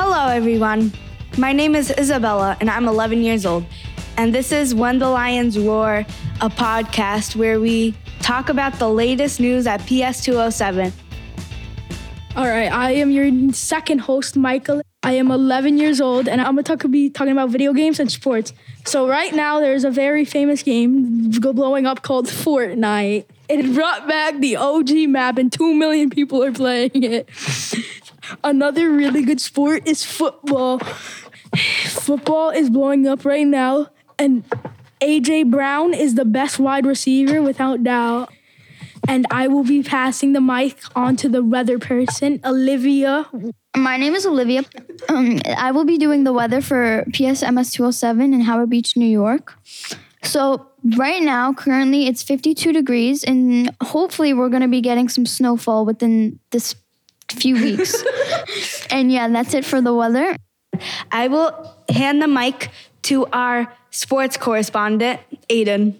Hello, everyone. My name is Isabella, and I'm 11 years old. And this is When the Lions Roar, a podcast where we talk about the latest news at PS207. All right, I am your second host, Michael. I am 11 years old, and I'm gonna be talking about video games and sports. So right now, there's a very famous game blowing up called Fortnite. It brought back the OG map, and two million people are playing it. Another really good sport is football. Football is blowing up right now, and AJ Brown is the best wide receiver without doubt. And I will be passing the mic on to the weather person, Olivia. My name is Olivia. Um, I will be doing the weather for PSMS 207 in Howard Beach, New York. So, right now, currently it's 52 degrees, and hopefully, we're going to be getting some snowfall within this few weeks. and yeah, that's it for the weather. I will hand the mic to our sports correspondent, Aiden.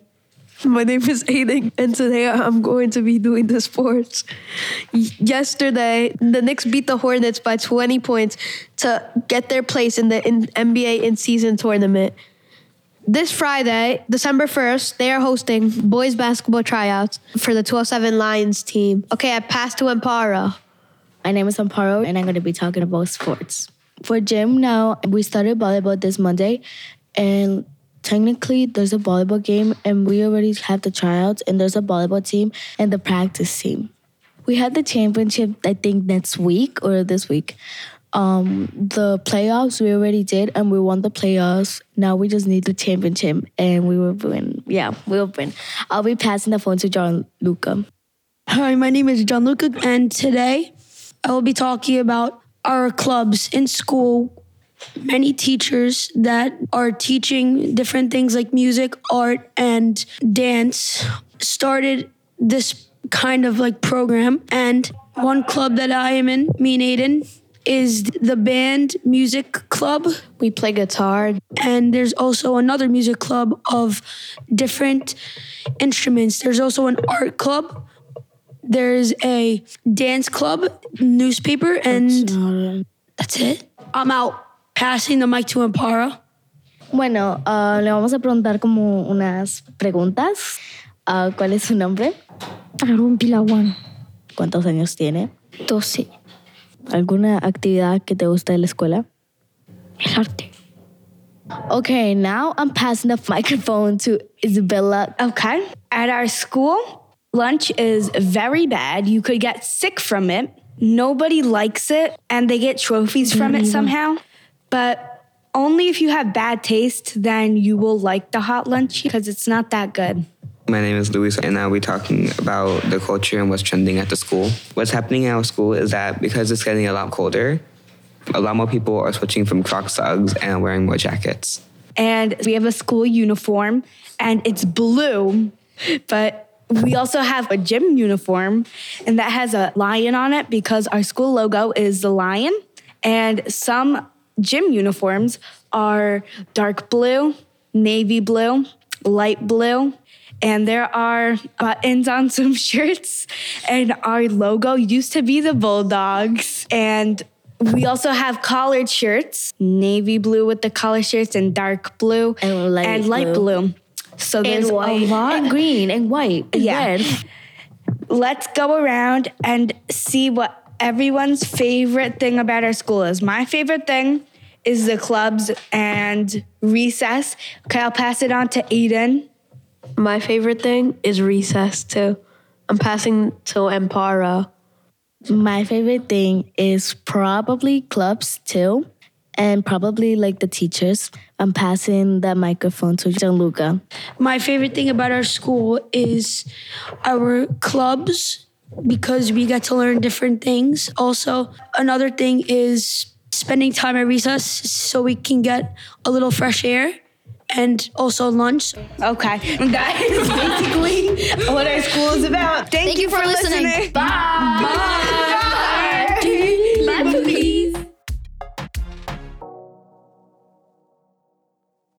My name is Aiden, and today I'm going to be doing the sports. Yesterday, the Knicks beat the Hornets by 20 points to get their place in the in NBA in season tournament. This Friday, December 1st, they are hosting boys basketball tryouts for the 207 Lions team. Okay, I pass to Amparo. My name is Amparo, and I'm going to be talking about sports. For gym now, we started volleyball this Monday, and technically there's a volleyball game, and we already have the tryouts, and there's a volleyball team and the practice team. We had the championship, I think, next week or this week. Um, the playoffs we already did, and we won the playoffs. Now we just need the championship, and we will win. Yeah, we will win. I'll be passing the phone to John Luca. Hi, my name is Gianluca, and today I will be talking about our clubs in school. Many teachers that are teaching different things like music, art, and dance started this kind of like program. And one club that I am in, me and Aiden, is the band music club. We play guitar. And there's also another music club of different instruments. There's also an art club there's a dance club, newspaper, and that's it. I'm out passing the mic to Amparo. Bueno, uh, le vamos a preguntar como unas preguntas. Uh, ¿Cuál es su nombre? Aaron Pilawan. ¿Cuántos años tiene? 12. ¿Alguna actividad que te gusta de la escuela? El arte. Okay, now I'm passing the microphone to Isabella. Okay. At our school, lunch is very bad. You could get sick from it. Nobody likes it, and they get trophies from it mm-hmm. somehow. But only if you have bad taste, then you will like the hot lunch because it's not that good. My name is Luis, and I'll be talking about the culture and what's trending at the school. What's happening at our school is that because it's getting a lot colder, a lot more people are switching from Crocs to Uggs and wearing more jackets. And we have a school uniform, and it's blue, but we also have a gym uniform, and that has a lion on it because our school logo is the lion. And some gym uniforms are dark blue, navy blue, light blue, and there are buttons on some shirts. And our logo used to be the Bulldogs. And we also have collared shirts, navy blue with the collar shirts, and dark blue And light and light blue. blue. So there's a white. lot. And green and white and Yeah. red. Let's go around and see what everyone's favorite thing about our school is. My favorite thing is the clubs and recess. Okay, I'll pass it on to Aiden. My favorite thing is recess, too. I'm passing to Amparo. My favorite thing is probably clubs too, and probably like the teachers. I'm passing the microphone to Gianluca. My favorite thing about our school is our clubs because we get to learn different things. Also, another thing is spending time at recess so we can get a little fresh air and also lunch. Okay, that is basically what our school is about. Thank, Thank you for listening. Bye. Bye.